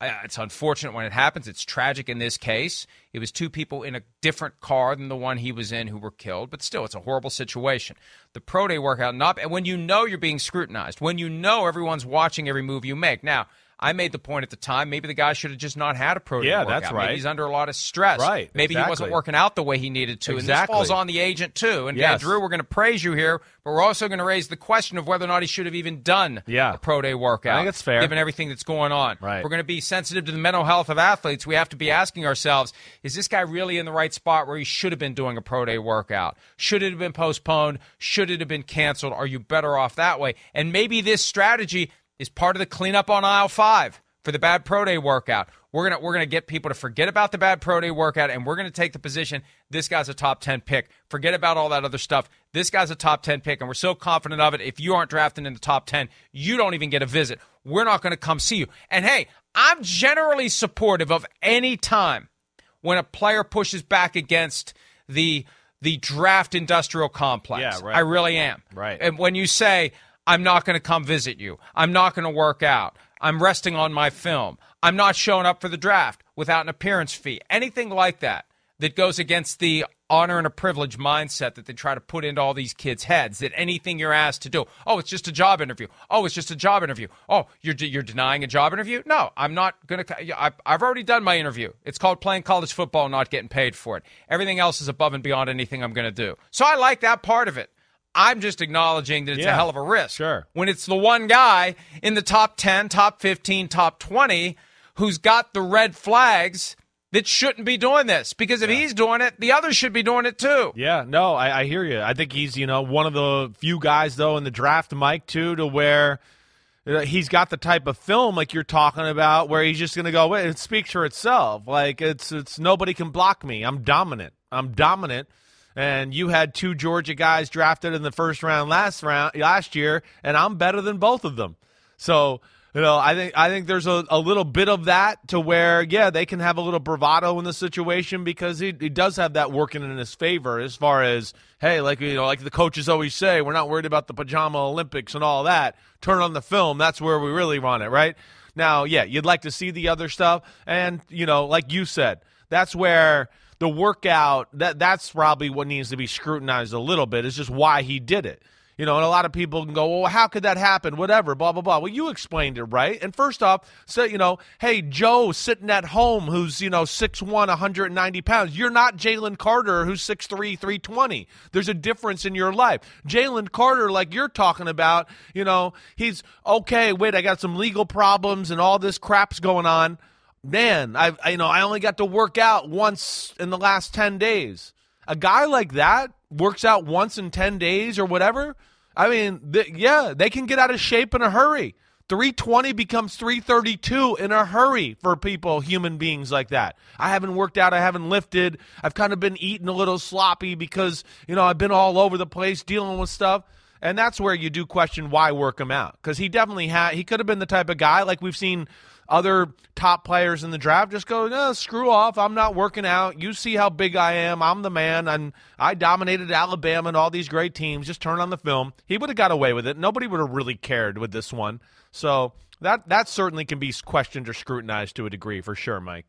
It's unfortunate when it happens. It's tragic in this case. It was two people in a different car than the one he was in who were killed, but still, it's a horrible situation. The pro day workout, not and when you know you're being scrutinized, when you know everyone's watching every move you make. Now, I made the point at the time. Maybe the guy should have just not had a pro Yeah, workout. that's right. Maybe he's under a lot of stress. Right. Maybe exactly. he wasn't working out the way he needed to. Exactly. And this falls on the agent too. And yes. Drew, we're going to praise you here, but we're also going to raise the question of whether or not he should have even done yeah. a pro day workout. I think it's fair, given everything that's going on. Right. We're going to be sensitive to the mental health of athletes. We have to be asking ourselves: Is this guy really in the right spot where he should have been doing a pro day workout? Should it have been postponed? Should it have been canceled? Are you better off that way? And maybe this strategy is part of the cleanup on aisle five for the bad pro day workout. We're gonna we're gonna get people to forget about the bad pro day workout, and we're gonna take the position this guy's a top ten pick. Forget about all that other stuff. This guy's a top ten pick, and we're so confident of it. If you aren't drafted in the top ten, you don't even get a visit. We're not gonna come see you. And hey, I'm generally supportive of any time when a player pushes back against the the draft industrial complex. Yeah, right. I really am. Right. And when you say I'm not going to come visit you. I'm not going to work out. I'm resting on my film. I'm not showing up for the draft without an appearance fee. Anything like that that goes against the honor and a privilege mindset that they try to put into all these kids' heads that anything you're asked to do, oh, it's just a job interview. Oh, it's just a job interview. Oh, you're, you're denying a job interview? No, I'm not going to. I've already done my interview. It's called playing college football, not getting paid for it. Everything else is above and beyond anything I'm going to do. So I like that part of it. I'm just acknowledging that it's Yeah, a hell of a risk. sure. When it's the one guy in the top 10, top 15, top 20 who's got the red flags that shouldn't be doing this. Because if he's doing it, the others should be doing it too. Yeah, no, I, I hear you. I think he's, you know, one of the few guys, though, in the draft, Mike, too, to where he's got the type of film like you're talking about where he's just going to go, it speaks for itself. Like, it's, it's nobody can block me. I'm dominant. I'm dominant. And you had two Georgia guys drafted in the first round last round last year, and I'm better than both of them. So, you know, I think I think there's a, a little bit of that to where, yeah, they can have a little bravado in the situation because he, he does have that working in his favor as far as, hey, like you know, like the coaches always say, we're not worried about the pajama Olympics and all that. Turn on the film, that's where we really want it, right? Now, yeah, you'd like to see the other stuff, and you know, like you said, That's where the workout that that's probably what needs to be scrutinized a little bit. Is just why he did it. You know, and a lot of people can go, well, how could that happen? Whatever, blah, blah, blah. Well, you explained it, right? And first off, so, you know, hey, Joe sitting at home who's, you know, 6'1, 190 pounds. You're not Jalen Carter who's 6'3, 320. There's a difference in your life. Jalen Carter, like you're talking about, you know, he's, okay, wait, I got some legal problems and all this crap's going on. Man, I, I you know, I only got to work out once in the last 10 days. A guy like that, works out once in 10 days or whatever, I mean, th- yeah, they can get out of shape in a hurry. 320 becomes 332 in a hurry for people, human beings like that. I haven't worked out, I haven't lifted. I've kind of been eating a little sloppy because, you know, I've been all over the place dealing with stuff. And that's where you do question why work him out. Because he definitely had, he could have been the type of guy like we've seen other top players in the draft just go, screw off. I'm not working out. You see how big I am. I'm the man. And I dominated Alabama and all these great teams. Just turn on the film. He would have got away with it. Nobody would have really cared with this one. So that that certainly can be questioned or scrutinized to a degree for sure, Mike.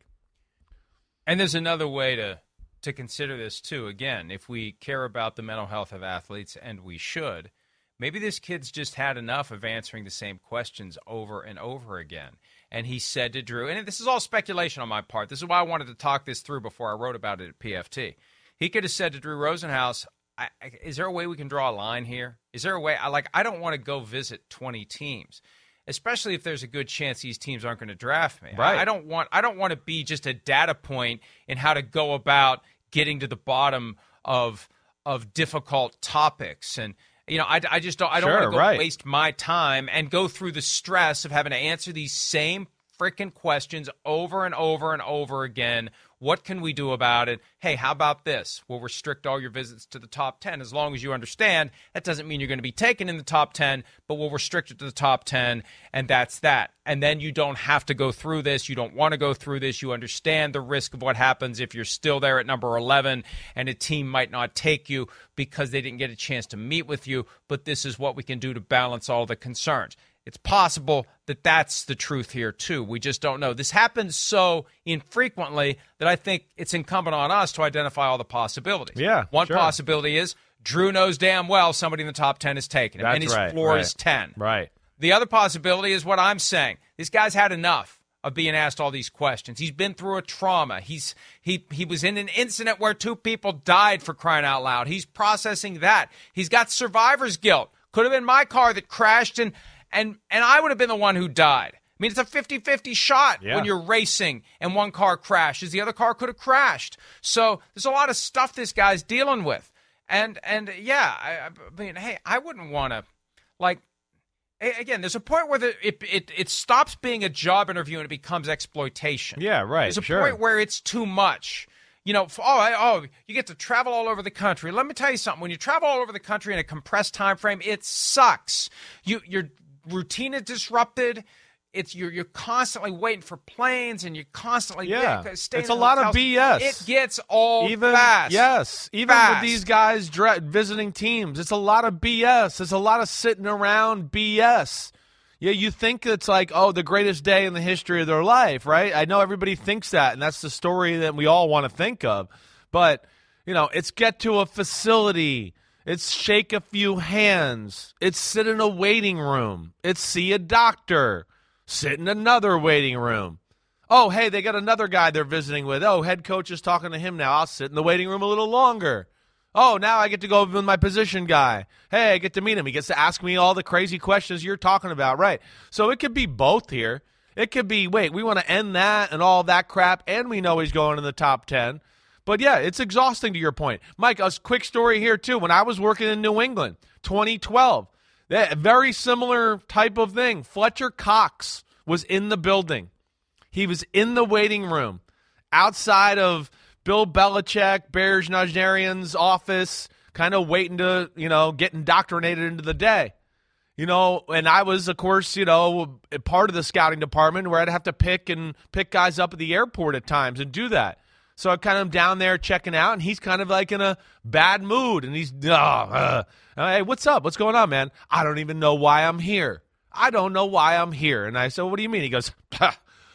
And there's another way to to consider this too. Again, if we care about the mental health of athletes, and we should, maybe this kid's just had enough of answering the same questions over and over again and he said to Drew, and this is all speculation on my part. This is why I wanted to talk this through before I wrote about it at PFT. He could have said to Drew Rosenhaus, I, I, "Is there a way we can draw a line here? Is there a way? I like. I don't want to go visit twenty teams." Especially if there's a good chance these teams aren't going to draft me. Right. I, I don't want. I don't want to be just a data point in how to go about getting to the bottom of of difficult topics and you know, I, I just don't. I don't sure, want to right. waste my time and go through the stress of having to answer these same freaking questions over and over and over again. What can we do about it? Hey, how about this? We'll restrict all your visits to the top 10 as long as you understand that doesn't mean you're going to be taken in the top 10, but we'll restrict it to the top 10, and that's that. And then you don't have to go through this. You don't want to go through this. You understand the risk of what happens if you're still there at number 11 and a team might not take you because they didn't get a chance to meet with you, but this is what we can do to balance all the concerns. It's possible that that's the truth here, too. We just don't know. This happens so infrequently that I think it's incumbent on us to identify all the possibilities. Yeah. One sure. possibility is Drew knows damn well somebody in the top 10 is taking him, That's and his right, floor right. is 10. Right. The other possibility is what I'm saying. This guy's had enough of being asked all these questions. He's been through a trauma. He's he he was in an incident where two people died for crying out loud. He's processing that. He's got survivor's guilt. Could have been my car that crashed and and and I would have been the one who died. I mean, it's a 50-50 shot Yeah. when you're racing and one car crashes, the other car could have crashed. So there's a lot of stuff this guy's dealing with. And and yeah, I, I mean, hey, I wouldn't want to like again, there's a point where the, it, it it stops being a job interview and it becomes exploitation. Yeah, right, There's a sure. point where it's too much. You know, f- oh, I, oh, you get to travel all over the country. Let me tell you something. When you travel all over the country in a compressed time frame, it sucks. You your routine is disrupted. It's you're you're constantly waiting for planes and you're constantly Yeah. staying It's a lot of. BS. It gets all even fast. yes, even Fast. with these guys dra- visiting teams, it's a lot of BS. It's a lot of sitting around BS. Yeah, you think it's like, oh, the greatest day in the history of their life, right? I know everybody thinks that, and that's the story that we all want to think of. But you know, it's get to a facility. It's shake a few hands. It's sit in a waiting room. It's see a doctor. Sit in another waiting room. Oh, hey, they got another guy they're visiting with. Oh, head coach is talking to him now. I'll sit in the waiting room a little longer. Oh, now I get to go with my position guy. Hey, I get to meet him. He gets to ask me all the crazy questions you're talking about, right? So it could be both here. It could be, wait, we want to end that and all that crap, and we know he's going in the top 10. But yeah, it's exhausting to your point. Mike, a quick story here, too. When I was working in New England, 2012, that very similar type of thing. Fletcher Cox was in the building. He was in the waiting room outside of Bill Belichick, Berj Najarian's office, kind of waiting to, you know, get indoctrinated into the day. You know, and I was, of course, you know, part of the scouting department where I'd have to pick and pick guys up at the airport at times and do that. So I kind of down there checking out, and he's kind of like in a bad mood, and he's, oh, uh, hey, what's up? What's going on, man? I don't even know why I'm here. I don't know why I'm here. And I said, what do you mean? He goes,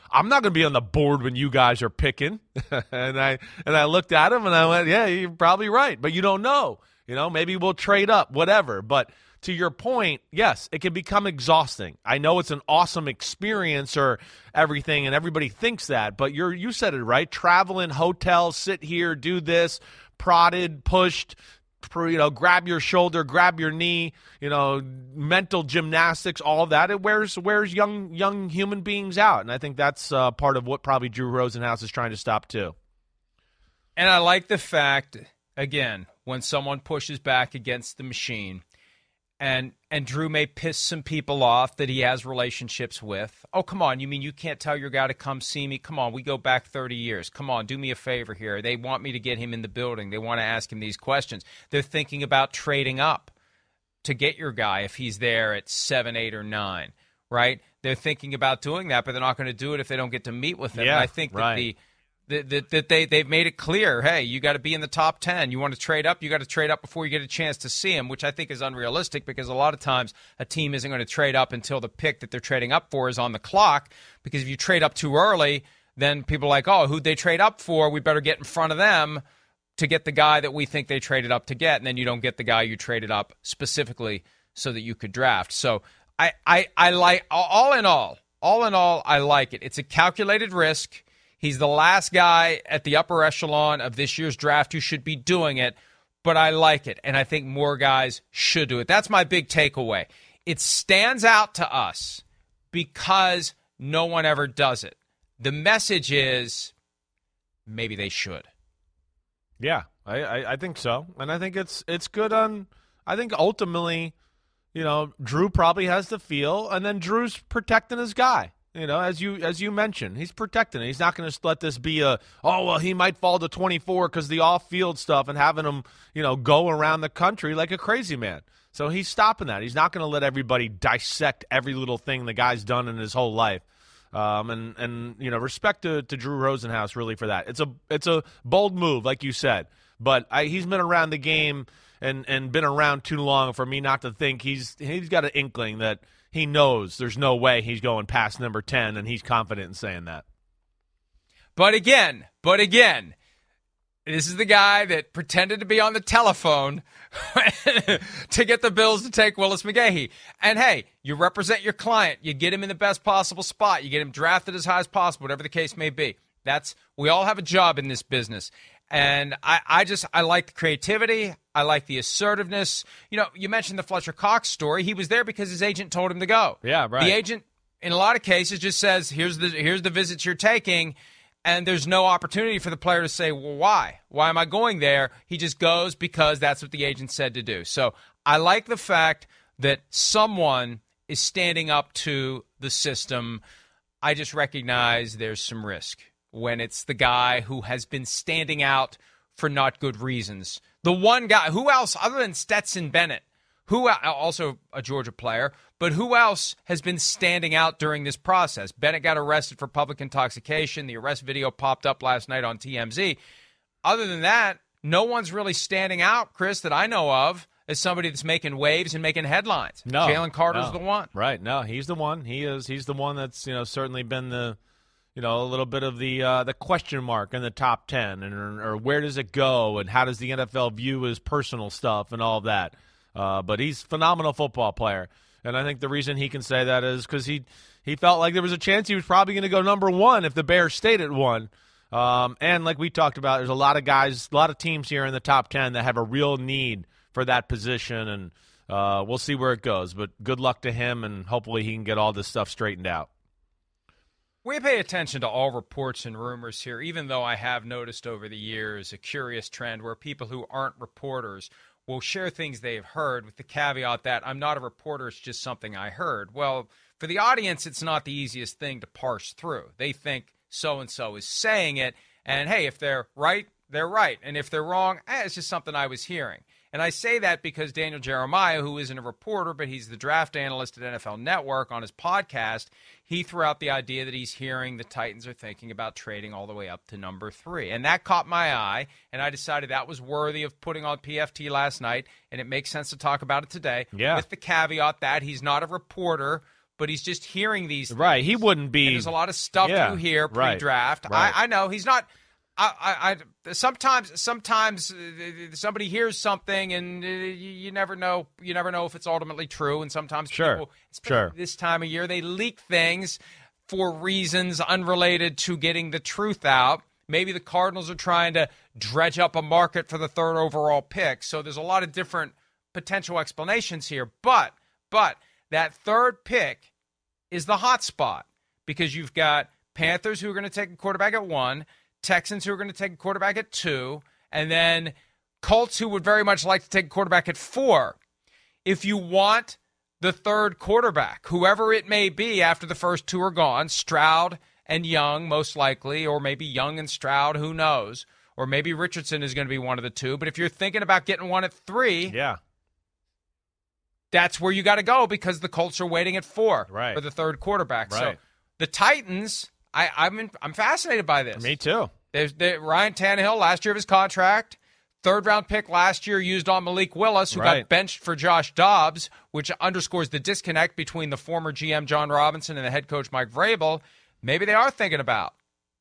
I'm not going to be on the board when you guys are picking. and I and I looked at him and I went, yeah, you're probably right, but you don't know. You know, maybe we'll trade up, whatever. But to your point, yes, it can become exhausting. I know it's an awesome experience or everything, and everybody thinks that, but you're you said it right. Traveling, hotels, sit here, do this, prodded, pushed, you know, grab your shoulder, grab your knee, you know, mental gymnastics, all that. It wears wears young young human beings out, and I think that's uh, part of what probably Drew Rosenhaus is trying to stop too. And I like the fact again when someone pushes back against the machine and and Drew may piss some people off that he has relationships with. Oh, come on. You mean you can't tell your guy to come see me? Come on. We go back 30 years. Come on. Do me a favor here. They want me to get him in the building. They want to ask him these questions. They're thinking about trading up to get your guy if he's there at 7, 8 or 9, right? They're thinking about doing that, but they're not going to do it if they don't get to meet with him. Yeah, I think that right. the that, that, they they've made it clear. Hey, you got to be in the top ten. You want to trade up, you got to trade up before you get a chance to see him, which I think is unrealistic because a lot of times a team isn't going to trade up until the pick that they're trading up for is on the clock. Because if you trade up too early, then people are like, oh, who'd they trade up for? We better get in front of them to get the guy that we think they traded up to get, and then you don't get the guy you traded up specifically so that you could draft. So I I, I like all in all, all in all, I like it. It's a calculated risk He's the last guy at the upper echelon of this year's draft who should be doing it, but I like it, and I think more guys should do it. That's my big takeaway. It stands out to us because no one ever does it. The message is maybe they should. Yeah, I, I, I think so, and I think it's it's good on. I think ultimately, you know, Drew probably has the feel, and then Drew's protecting his guy. You know, as you as you mentioned, he's protecting it. He's not going to let this be a oh well he might fall to 24 because the off field stuff and having him you know go around the country like a crazy man. So he's stopping that. He's not going to let everybody dissect every little thing the guy's done in his whole life. Um, and and you know respect to, to Drew Rosenhaus really for that. It's a it's a bold move, like you said, but I, he's been around the game and and been around too long for me not to think he's he's got an inkling that he knows there's no way he's going past number 10, and he's confident in saying that. But again, but again, this is the guy that pretended to be on the telephone to get the Bills to take Willis McGahee. And hey, you represent your client. You get him in the best possible spot. You get him drafted as high as possible, whatever the case may be. That's we all have a job in this business. And I, I just I like the creativity. I like the assertiveness. You know, you mentioned the Fletcher Cox story. He was there because his agent told him to go. Yeah, right. The agent, in a lot of cases, just says, "Here's the here's the visits you're taking," and there's no opportunity for the player to say, "Well, why? Why am I going there?" He just goes because that's what the agent said to do. So I like the fact that someone is standing up to the system. I just recognize there's some risk when it's the guy who has been standing out for not good reasons. The one guy, who else other than Stetson Bennett, who also a Georgia player, but who else has been standing out during this process? Bennett got arrested for public intoxication. The arrest video popped up last night on TMZ. Other than that, no one's really standing out, Chris, that I know of as somebody that's making waves and making headlines. No, Jalen Carter's no. the one. Right. No, he's the one. He is. He's the one that's you know certainly been the you know, a little bit of the uh, the question mark in the top ten, and or where does it go, and how does the NFL view his personal stuff and all of that. Uh, but he's phenomenal football player, and I think the reason he can say that is because he he felt like there was a chance he was probably going to go number one if the Bears stayed at one. Um, and like we talked about, there's a lot of guys, a lot of teams here in the top ten that have a real need for that position, and uh, we'll see where it goes. But good luck to him, and hopefully he can get all this stuff straightened out. We pay attention to all reports and rumors here, even though I have noticed over the years a curious trend where people who aren't reporters will share things they've heard with the caveat that I'm not a reporter, it's just something I heard. Well, for the audience, it's not the easiest thing to parse through. They think so and so is saying it, and hey, if they're right, they're right. And if they're wrong, eh, it's just something I was hearing. And I say that because Daniel Jeremiah, who isn't a reporter, but he's the draft analyst at NFL Network on his podcast, he threw out the idea that he's hearing the Titans are thinking about trading all the way up to number three. And that caught my eye, and I decided that was worthy of putting on PFT last night, and it makes sense to talk about it today. Yeah. With the caveat that he's not a reporter, but he's just hearing these. Right. He wouldn't be. And there's a lot of stuff Yeah, you hear pre-draft. right. I, I know he's not. I, I, I sometimes sometimes uh, somebody hears something and uh, you, you never know you never know if it's ultimately true. And sometimes Sure, people especially sure. this time of year they leak things for reasons unrelated to getting the truth out. Maybe the cardinals are trying to dredge up a market for the third overall pick. So there's a lot of different potential explanations here. But but that third pick is the hot spot because you've got Panthers who are going to take a quarterback at one, Texans who are going to take a quarterback at two, and then Colts who would very much like to take a quarterback at four. If you want the third quarterback, whoever it may be after the first two are gone, Stroud and Young, most likely, or maybe Young and Stroud, who knows? Or maybe Richardson is going to be one of the two. But if you're thinking about getting one at three, Yeah. that's where you got to go because the Colts are waiting at four Right. for the third quarterback. So the Titans, I, I'm in, I'm fascinated by this. Me too. There's there, Ryan Tannehill, last year of his contract, third round pick last year used on Malik Willis, who Right. got benched for Josh Dobbs, which underscores the disconnect between the former GM Jon Robinson and the head coach Mike Vrabel. Maybe they are thinking about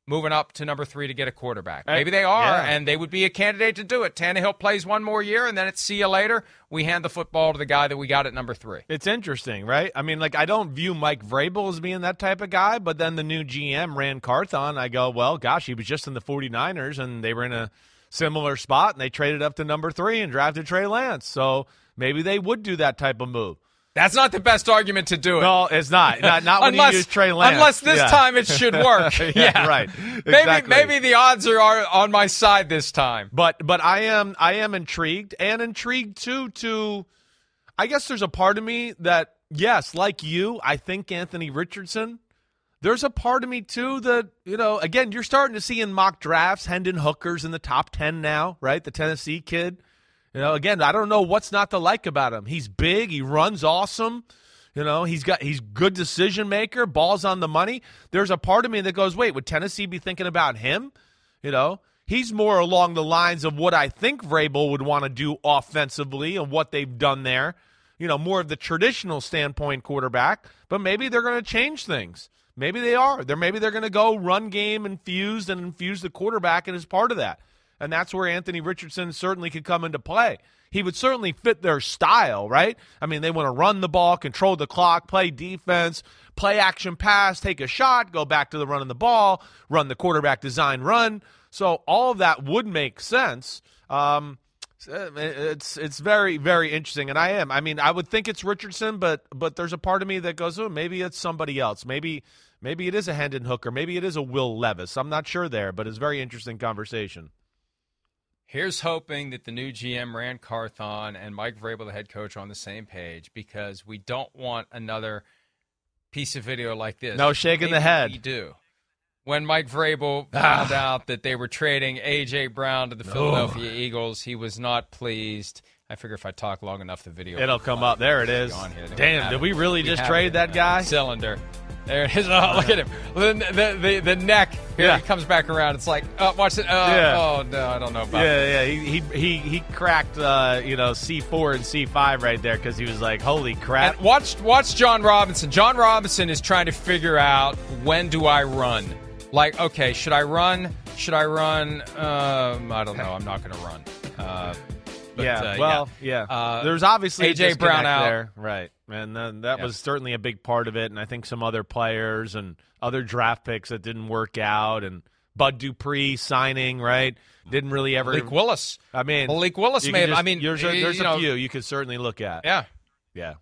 moving up to number three to get a quarterback. Maybe they are, Yeah. and they would be a candidate to do it. Tannehill plays one more year, and then it's see you later. We hand the football to the guy that we got at number three. It's interesting, right? I mean, like I don't view Mike Vrabel as being that type of guy, but then the new GM Ran Carthon. I go, well, gosh, he was just in the 49ers and they were in a similar spot and they traded up to number 3 and drafted Trey Lance. So maybe they would do that type of move. That's not the best argument to do it. No, it's not. Not, not when unless, you use Trey Lance. Unless this Yeah. time it should work. yeah, yeah, right. Maybe maybe the odds are, are on my side this time. But but I am I am intrigued and intrigued too to I guess there's a part of me that yes, like you, I think Anthony Richardson. There's a part of me too that, you know, again, you're starting to see in mock drafts Hendon Hooker's in the top 10 now, right? The Tennessee kid. You know, again, I don't know what's not to like about him. He's big, he runs awesome. You know, he's got he's good decision maker, balls on the money. There's a part of me that goes, "Wait, would Tennessee be thinking about him?" You know, he's more along the lines of what I think Vrabel would want to do offensively and what they've done there. You know, more of the traditional standpoint quarterback, but maybe they're going to change things. Maybe they are. They're maybe they're going to go run game infused and infuse the quarterback and is part of that. And that's where Anthony Richardson certainly could come into play. He would certainly fit their style, right? I mean, they want to run the ball, control the clock, play defense, play action pass, take a shot, go back to the running the ball, run the quarterback design run. So all of that would make sense. Um, it's it's very very interesting, and I am. I mean, I would think it's Richardson, but but there's a part of me that goes, oh, maybe it's somebody else. Maybe maybe it is a Hendon Hooker. Maybe it is a Will Levis. I'm not sure there, but it's very interesting conversation. Here's hoping that the new GM Ran Carthon and Mike Vrabel, the head coach, are on the same page because we don't want another piece of video like this. No shaking the head. We do. When Mike Vrabel Ah. found out that they were trading AJ Brown to the Philadelphia Eagles, he was not pleased. I figure if I talk long enough, the video It'll will come up. There it is. Damn, did we really just trade that guy? Cylinder. There it is. Oh, look at him. The, the, the, neck. Here Yeah. he comes back around. It's like, oh, watch it. Oh, Yeah. oh, no, I don't know about Yeah, yeah, he he he, cracked uh, you know C four and C five right there because he was like, "Holy crap!" And watch watch Jon Robinson. Jon Robinson is trying to figure out when do I run. Like, okay, should I run? Should I run? Um, I don't know. I'm not going to run. Uh, but, yeah, uh, well, yeah. Uh, There's obviously a AJ Brown out. there, right? And then that Yeah. was certainly a big part of it. And I think some other players and other draft picks that didn't work out, and Bud Dupree signing, right? Didn't really ever. Malik Willis. I mean, Malik Willis you may can have- just- I mean, there's a, y- there's you a know- few you could certainly look at. Yeah. yeah.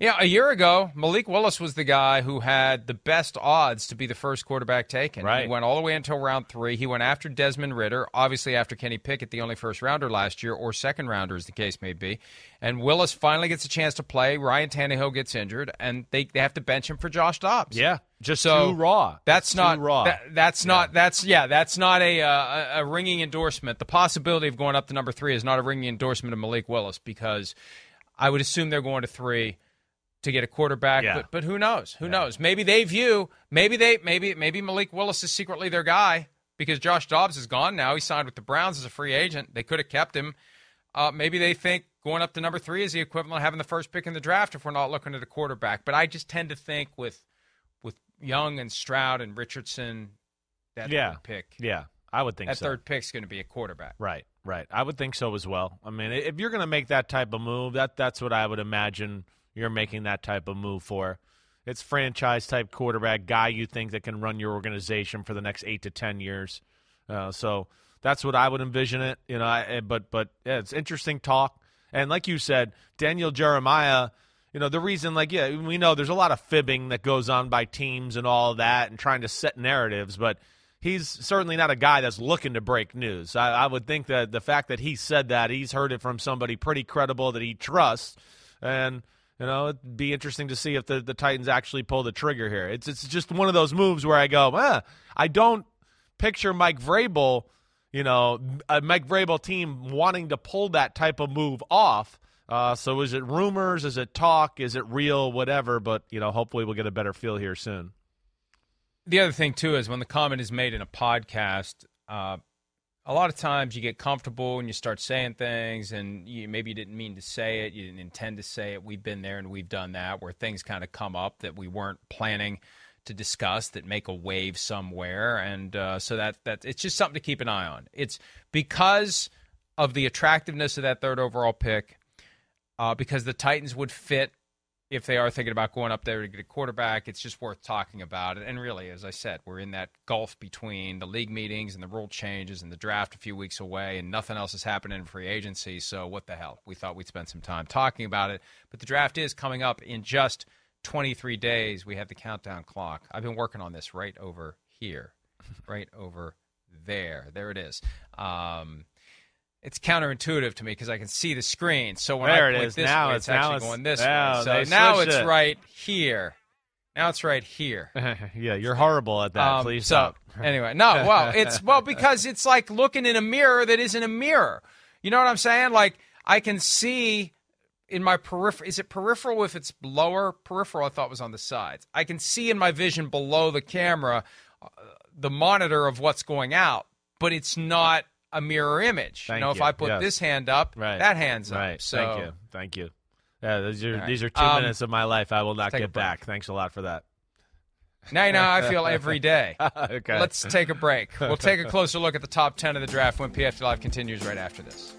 Yeah, a year ago, Malik Willis was the guy who had the best odds to be the first quarterback taken. Right. He went all the way until round three. He went after Desmond Ridder, obviously after Kenny Pickett, the only first rounder last year, or second rounder, as the case may be. And Willis finally gets a chance to play. Ryan Tannehill gets injured, and they, they have to bench him for Josh Dobbs. Yeah, just So too raw. That's Too not raw. that- that's not that's yeah that's not a, uh, a a ringing endorsement. The possibility of going up to number three is not a ringing endorsement of Malik Willis because I would assume they're going to three to get a quarterback. Yeah. But but who knows? Who knows? Maybe they view maybe they maybe maybe Malik Willis is secretly their guy because Josh Dobbs is gone now. He signed with the Browns as a free agent. They could have kept him. Uh, maybe they think going up to number three is the equivalent of having the first pick in the draft if we're not looking at a quarterback. But I just tend to think with with Young and Stroud and Richardson, that Yeah. third pick, Yeah, I would think that so. third pick's going to be a quarterback. Right, right. I would think so as well. I mean, if you're going to make that type of move, that that's what I would imagine you're making that type of move for. It's franchise type quarterback guy you think that can run your organization for the next eight to ten years. Uh, so that's what I would envision it. You know, I, but but yeah, it's interesting talk. And like you said, Daniel Jeremiah. You know, the reason, like, yeah, we know there's a lot of fibbing that goes on by teams and all that and trying to set narratives, but he's certainly not a guy that's looking to break news. I, I would think that the fact that he said that, he's heard it from somebody pretty credible that he trusts. And, you know, it'd be interesting to see if the, the Titans actually pull the trigger here. It's, it's just one of those moves where I go, eh, I don't picture Mike Vrabel, you know, a Mike Vrabel team wanting to pull that type of move off. Uh, so is it rumors? Is it talk? Is it real? Whatever. But you know, hopefully we'll get a better feel here soon. The other thing too is when the comment is made in a podcast, uh, a lot of times you get comfortable and you start saying things, and you, maybe you didn't mean to say it, you didn't intend to say it. We've been there and we've done that, where things kind of come up that we weren't planning to discuss that make a wave somewhere, and uh, so that that it's just something to keep an eye on. It's because of the attractiveness of that third overall pick, uh, because the Titans would fit if they are thinking about going up there to get a quarterback, it's just worth talking about. And really, as I said, we're in that gulf between the league meetings and the rule changes and the draft a few weeks away, and nothing else is happening in free agency. So, what the hell? We thought we'd spend some time talking about it. But the draft is coming up in just 23 days. We have the countdown clock. I've been working on this right over here, right over there. There it is. Um, it's counterintuitive to me because I can see the screen. So when There I point this Now way, it's- it's, actually it's- going this now way. So now it's it. right here. Now it's right here. yeah, you're horrible at that. Um, Please so stop. anyway, no, well, it's well because it's like looking in a mirror that isn't a mirror. You know what I'm saying? Like I can see in my peripheral. Is it peripheral if it's lower? Peripheral, I thought was on the sides. I can see in my vision below the camera uh, the monitor of what's going out, but it's not a mirror image. Thank you know, if. I put Yes. this hand up, Right. that hand's right. up. So Thank you. Thank you. Yeah, these are right. these are two Um, minutes of my life I will not get back. Thanks a lot for that. now you know how I feel every day. okay. Let's take a break. We'll take a closer look at the top 10 of the draft when PFT Live continues right after this.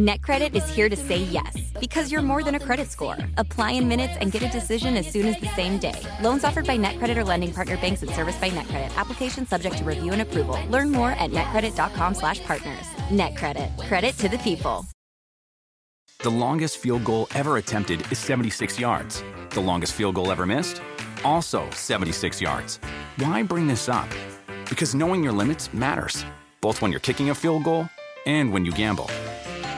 NetCredit is here to say yes because you're more than a credit score. Apply in minutes and get a decision as soon as the same day. Loans offered by NetCredit or lending partner banks and serviced by NetCredit. Application subject to review and approval. Learn more at netcredit.com/partners. NetCredit. Credit to the people. The longest field goal ever attempted is 76 yards. The longest field goal ever missed? Also 76 yards. Why bring this up? Because knowing your limits matters, both when you're kicking a field goal and when you gamble.